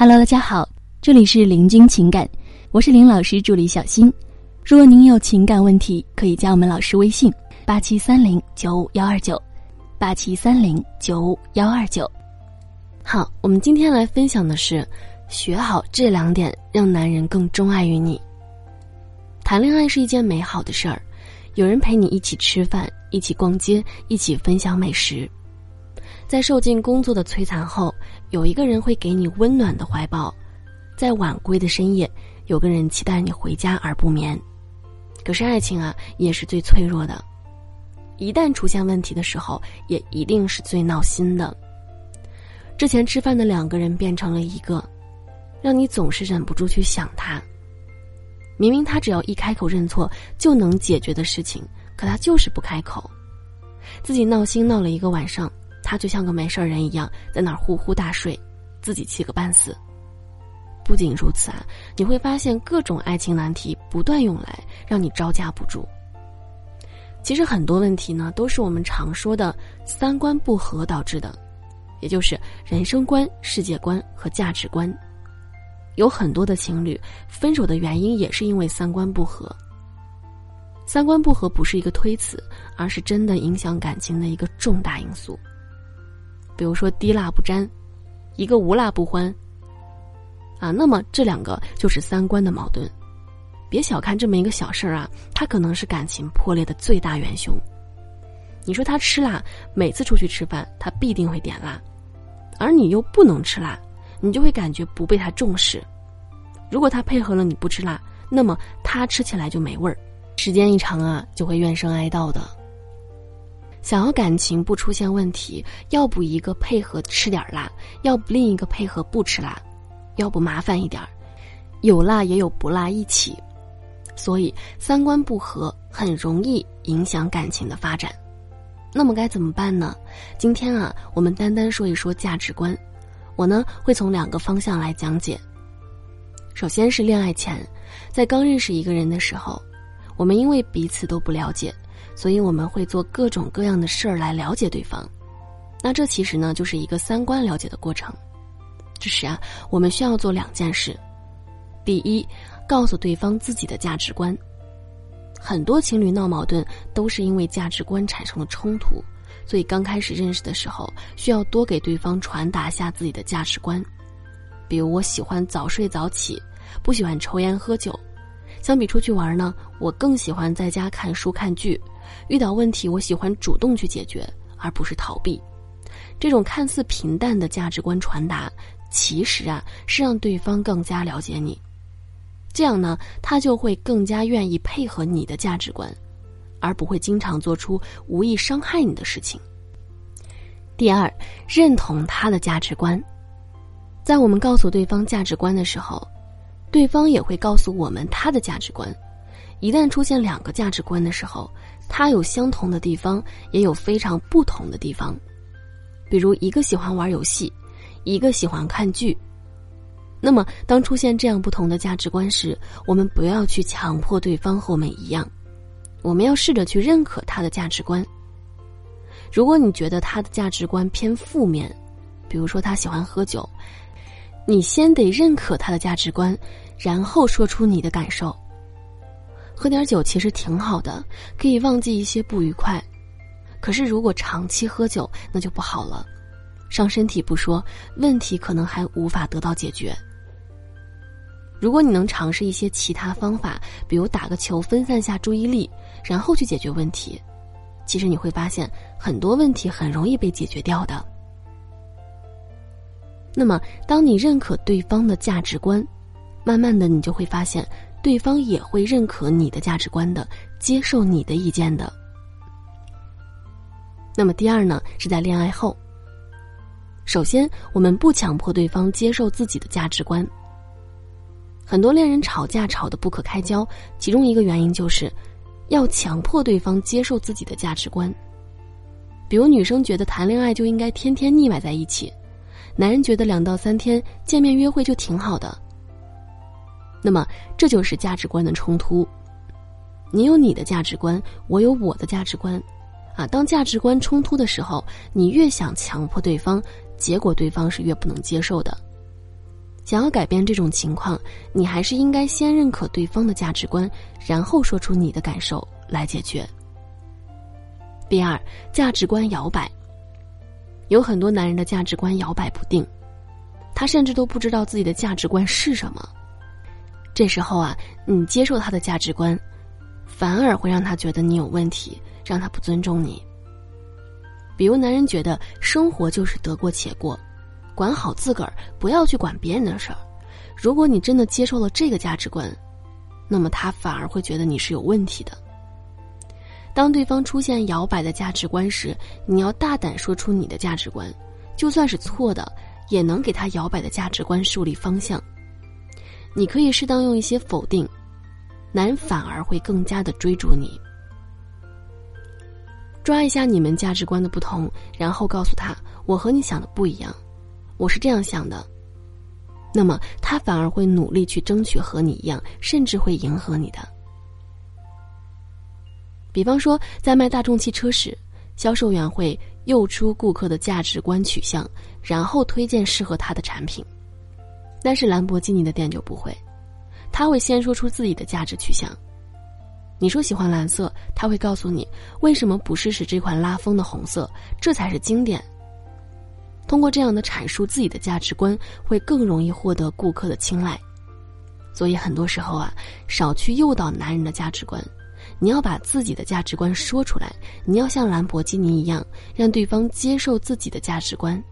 Hello，大家好，这里是林君情感，我是林老师助理小新。如果您有情感问题，可以加我们老师微信：八七三零九五幺二九，八七三零九五幺二九。好，我们今天来分享的是，学好这两点，让男人更钟爱于你。谈恋爱是一件美好的事儿，有人陪你一起吃饭，一起逛街，一起分享美食。在受尽工作的摧残后，有一个人会给你温暖的怀抱；在晚归的深夜，有个人期待你回家而不眠。可是爱情啊，也是最脆弱的，一旦出现问题的时候，也一定是最闹心的。之前吃饭的两个人变成了一个，让你总是忍不住去想他。明明他只要一开口认错就能解决的事情，可他就是不开口，自己闹心闹了一个晚上。他就像个没事人一样，在那儿呼呼大睡，自己气个半死。不仅如此啊，你会发现各种爱情难题不断涌来，让你招架不住。其实很多问题呢，都是我们常说的三观不合导致的，也就是人生观、世界观和价值观。有很多的情侣分手的原因也是因为三观不合。三观不合不是一个推辞，而是真的影响感情的一个重大因素。比如说滴蜡不沾，一个无蜡不欢。啊，那么这两个就是三观的矛盾。别小看这么一个小事儿啊，它可能是感情破裂的最大元凶。你说他吃辣，每次出去吃饭他必定会点辣，而你又不能吃辣，你就会感觉不被他重视。如果他配合了你不吃辣，那么他吃起来就没味儿，时间一长啊，就会怨声哀悼的。想要感情不出现问题，要不一个配合吃点辣，要不另一个配合不吃辣，要不麻烦一点有辣也有不辣一起。所以三观不合很容易影响感情的发展。那么该怎么办呢？今天啊，我们单单说一说价值观。我呢会从两个方向来讲解。首先是恋爱前，在刚认识一个人的时候，我们因为彼此都不了解。所以我们会做各种各样的事儿来了解对方，那这其实呢就是一个三观了解的过程。这时啊，我们需要做两件事：第一，告诉对方自己的价值观。很多情侣闹矛盾都是因为价值观产生了冲突，所以刚开始认识的时候，需要多给对方传达下自己的价值观。比如，我喜欢早睡早起，不喜欢抽烟喝酒。相比出去玩呢，我更喜欢在家看书看剧。遇到问题，我喜欢主动去解决，而不是逃避。这种看似平淡的价值观传达，其实啊是让对方更加了解你。这样呢，他就会更加愿意配合你的价值观，而不会经常做出无意伤害你的事情。第二，认同他的价值观。在我们告诉对方价值观的时候，对方也会告诉我们他的价值观。一旦出现两个价值观的时候，他有相同的地方，也有非常不同的地方，比如一个喜欢玩游戏，一个喜欢看剧。那么，当出现这样不同的价值观时，我们不要去强迫对方和我们一样，我们要试着去认可他的价值观。如果你觉得他的价值观偏负面，比如说他喜欢喝酒，你先得认可他的价值观，然后说出你的感受。喝点酒其实挺好的，可以忘记一些不愉快。可是如果长期喝酒，那就不好了，伤身体不说，问题可能还无法得到解决。如果你能尝试一些其他方法，比如打个球分散下注意力，然后去解决问题，其实你会发现很多问题很容易被解决掉的。那么，当你认可对方的价值观，慢慢的你就会发现。对方也会认可你的价值观的，接受你的意见的。那么第二呢，是在恋爱后。首先，我们不强迫对方接受自己的价值观。很多恋人吵架吵得不可开交，其中一个原因就是，要强迫对方接受自己的价值观。比如女生觉得谈恋爱就应该天天腻歪在一起，男人觉得两到三天见面约会就挺好的。那么，这就是价值观的冲突。你有你的价值观，我有我的价值观，啊，当价值观冲突的时候，你越想强迫对方，结果对方是越不能接受的。想要改变这种情况，你还是应该先认可对方的价值观，然后说出你的感受来解决。第二，价值观摇摆。有很多男人的价值观摇摆不定，他甚至都不知道自己的价值观是什么。这时候啊，你接受他的价值观，反而会让他觉得你有问题，让他不尊重你。比如，男人觉得生活就是得过且过，管好自个儿，不要去管别人的事儿。如果你真的接受了这个价值观，那么他反而会觉得你是有问题的。当对方出现摇摆的价值观时，你要大胆说出你的价值观，就算是错的，也能给他摇摆的价值观树立方向。你可以适当用一些否定，男人反而会更加的追逐你。抓一下你们价值观的不同，然后告诉他我和你想的不一样，我是这样想的。那么他反而会努力去争取和你一样，甚至会迎合你的。比方说，在卖大众汽车时，销售员会诱出顾客的价值观取向，然后推荐适合他的产品。但是兰博基尼的店就不会，他会先说出自己的价值取向。你说喜欢蓝色，他会告诉你为什么不试试这款拉风的红色，这才是经典。通过这样的阐述自己的价值观，会更容易获得顾客的青睐。所以很多时候啊，少去诱导男人的价值观。你要把自己的价值观说出来，你要像兰博基尼一样，让对方接受自己的价值观。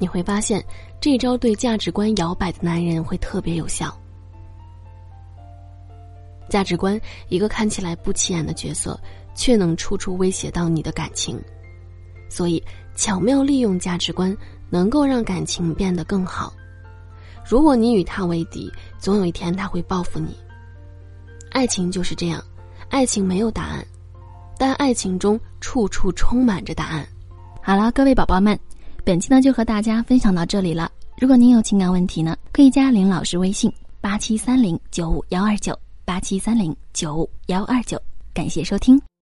你会发现，这招对价值观摇摆的男人会特别有效。价值观，一个看起来不起眼的角色，却能处处威胁到你的感情。所以，巧妙利用价值观，能够让感情变得更好。如果你与他为敌，总有一天他会报复你。爱情就是这样。爱情没有答案，但爱情中处处充满着答案。好了，各位宝宝们，本期呢就和大家分享到这里了。如果您有情感问题呢，可以加林老师微信八七三零九五幺二九八七三零九五幺二九。感谢收听。